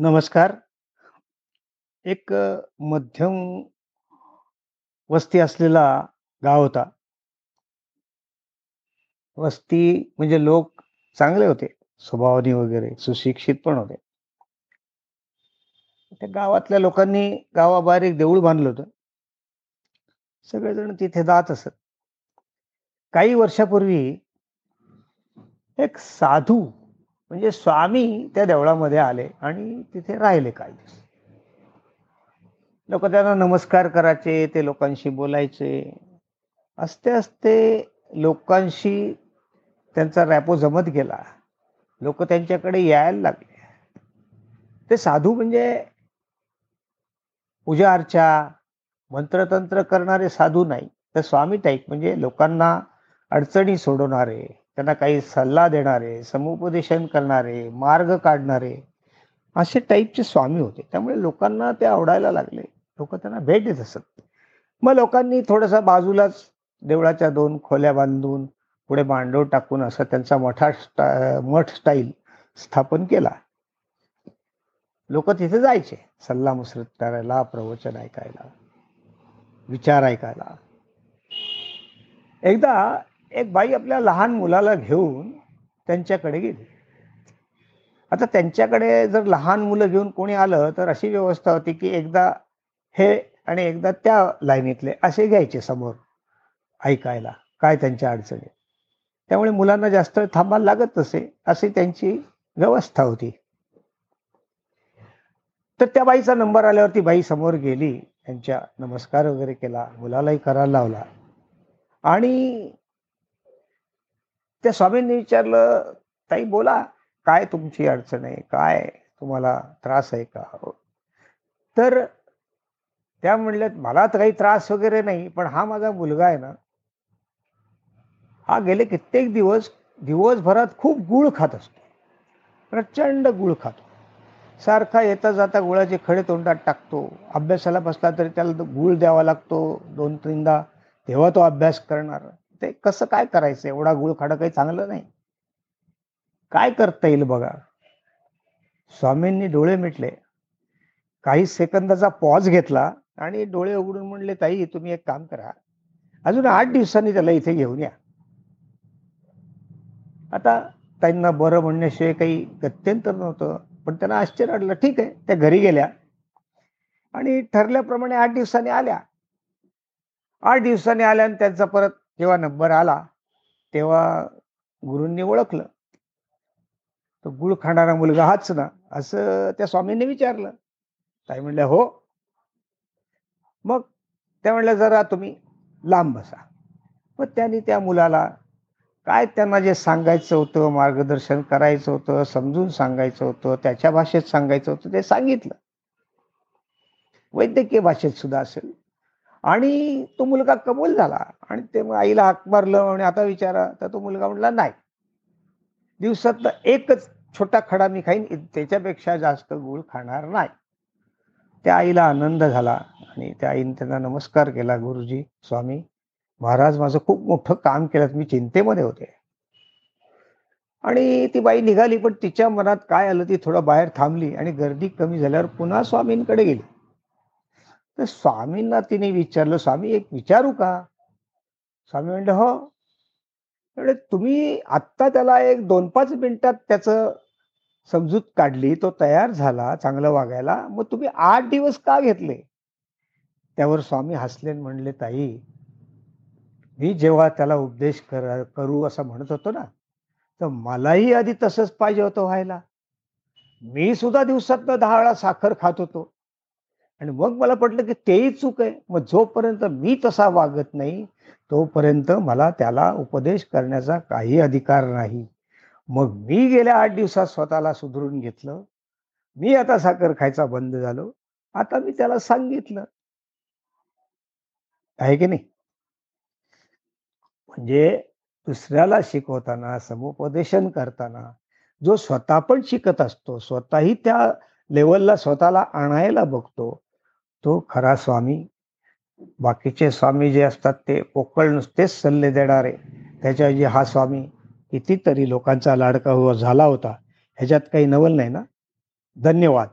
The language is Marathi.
नमस्कार. एक अ, मध्यम वस्ती असलेला गाव होता. वस्ती म्हणजे लोक चांगले होते स्वभावाने वगैरे, सुशिक्षित पण होते. त्या गावातल्या लोकांनी गावाबाहेर एक देऊळ बांधलं होतं. सगळेजण तिथे जात असत. काही वर्षापूर्वी एक साधू म्हणजे स्वामी त्या देवळामध्ये आले आणि तिथे राहिले काही दिवस. लोक त्यांना नमस्कार करायचे, ते लोकांशी बोलायचे. असते-असते लोकांशी त्यांचा रॅपो जमत गेला. लोक त्यांच्याकडे यायला लागले. ते साधू म्हणजे पूजा-अर्चा, मंत्रतंत्र करणारे साधू नाही, तर स्वामी टाईप म्हणजे लोकांना अडचणी सोडवणारे, त्यांना काही सल्ला देणारे, समुपदेशन करणारे, मार्ग काढणारे, असे टाईपचे स्वामी होते. त्यामुळे लोकांना ते आवडायला लागले. लोक त्यांना भेट देत असत. मग लोकांनी थोडासा बाजूलाच देवळाच्या दोन खोल्या बांधून, पुढे मांडव टाकून असा त्यांचा मठा स्टा मठ स्टाईल स्थापन केला. लोक तिथे जायचे सल्लामसलत करायला, प्रवचन ऐकायला, विचार ऐकायला. एकदा एक बाई आपल्या लहान मुलाला घेऊन त्यांच्याकडे गेली. आता त्यांच्याकडे जर लहान मुलं घेऊन कोणी आलं, तर अशी व्यवस्था होती, की एकदा हे आणि एकदा त्या लाईनीतले असे घ्यायचे समोर ऐकायला, काय त्यांच्या अडचणी. त्यामुळे मुलांना जास्त थांबायला लागत नसे, अशी त्यांची व्यवस्था होती. तर त्या बाईचा नंबर आल्यावर ती बाई समोर गेली. त्यांच्या नमस्कार वगैरे केला. मुलालाही करायला लावला. आणि त्या स्वामींनी विचारलं, "ताई बोला, काय तुमची अडचण आहे? काय तुम्हाला त्रास आहे का?" तर त्या म्हणल्यात, "मला तर काही त्रास वगैरे नाही, पण हा माझा मुलगा आहे ना" "हा गेले कित्येक दिवस, दिवसभरात खूप गूळ खात असतो. प्रचंड गूळ खातो. सारखा येता-जाता गुळाचे खडे तोंडात टाकतो. अभ्यासाला बसला तरी त्याला गूळ द्यावा लागतो 2-3दा, तेव्हा तो अभ्यास करणार. ते कसं काय करायचं? एवढा गुळ खाणं काही चांगलं नाही. काय करता येईल बघा?" स्वामींनी डोळे मिटले. काही सेकंदाचा पॉज घेतला आणि डोळे उघडून म्हणले, "ताई तुम्ही एक काम करा. अजून आठ दिवसांनी त्याला इथे घेऊन या." आता ताईंना बरं म्हणण्याशिवाय काही गत्यंतर नव्हतं. पण त्यांना आश्चर्य वाटलं. ठीक आहे. त्या घरी गेल्या आणि ठरल्याप्रमाणे आठ दिवसांनी आल्या. आठ दिवसांनी आल्या आणि त्यांचा परत जेव्हा नंबर आला, तेव्हा गुरूंनी ओळखलं. "तो गुळ खाणारा मुलगा हाच ना?" असं त्या स्वामींनी विचारलं. ताई म्हणल्या, "हो." मग त्या म्हणल्या, "जरा तुम्ही लांब बसा." मग त्यांनी त्या मुलाला काय त्यांना जे सांगायचं होतं, मार्गदर्शन करायचं होतं, समजून सांगायचं होतं, त्याच्या भाषेत सांगायचं होतं, ते सांगितलं. वैद्यकीय भाषेत सुद्धा असेल. आणि तो मुलगा कबूल झाला आणि ते मग आईला हाक मारलं आणि आता विचारा, तर तो मुलगा म्हणला "नाही. दिवसातला एकच छोटा खडा मी खाईन, त्याच्यापेक्षा जास्त गुळ खाणार नाही." त्या आईला आनंद झाला आणि त्या आईने त्यांना नमस्कार केला, "गुरुजी, स्वामी, महाराज माझं खूप मोठं काम केलं मी चिंतेमध्ये होते." आणि ती बाई निघाली, पण तिच्या मनात काय आलं, ती थोडं बाहेर थांबली आणि गर्दी कमी झाल्यावर पुन्हा स्वामींकडे गेली. तर स्वामींना तिने विचारलं, "स्वामी एक विचारू का?" स्वामी म्हणले, "हो." म्हणजे "तुम्ही आत्ता त्याला एक 2-5 मिनिटात त्याचं समजूत काढली, तो तयार झाला चांगलं वागायला, मग तुम्ही आठ दिवस का घेतले?" त्यावर स्वामी हसले म्हणले, "ताई, मी जेव्हा त्याला उपदेश कर करू असं म्हणत होतो ना, तर मलाही आधी तसंच पाहिजे होतं व्हायला. मी सुद्धा दिवसातनं दहा वेळा साखर खात होतो. आणि मग मला पटलं, की तेही चूक आहे. मग जोपर्यंत मी तसा वागत नाही, तोपर्यंत मला त्याला उपदेश करण्याचा काही अधिकार नाही. मग मी गेल्या आठ दिवसात स्वतःला सुधरून घेतलं. मी आता साखर खायचा बंद झालो. आता मी त्याला सांगितलं." आहे की नाही? म्हणजे दुसऱ्याला शिकवताना, समुपदेशन करताना, जो स्वतः पण शिकत असतो, स्वतःही त्या लेवलला स्वतःला आणायला बघतो, तो खरा स्वामी. बाकीचे स्वामी जे असतात ते पोकळ नुसतेच सल्ले देणारे. त्याच्याऐवजी हा स्वामी कितीतरी लोकांचा लाडका हो झाला होता. ह्याच्यात काही नवल नाही ना? धन्यवाद.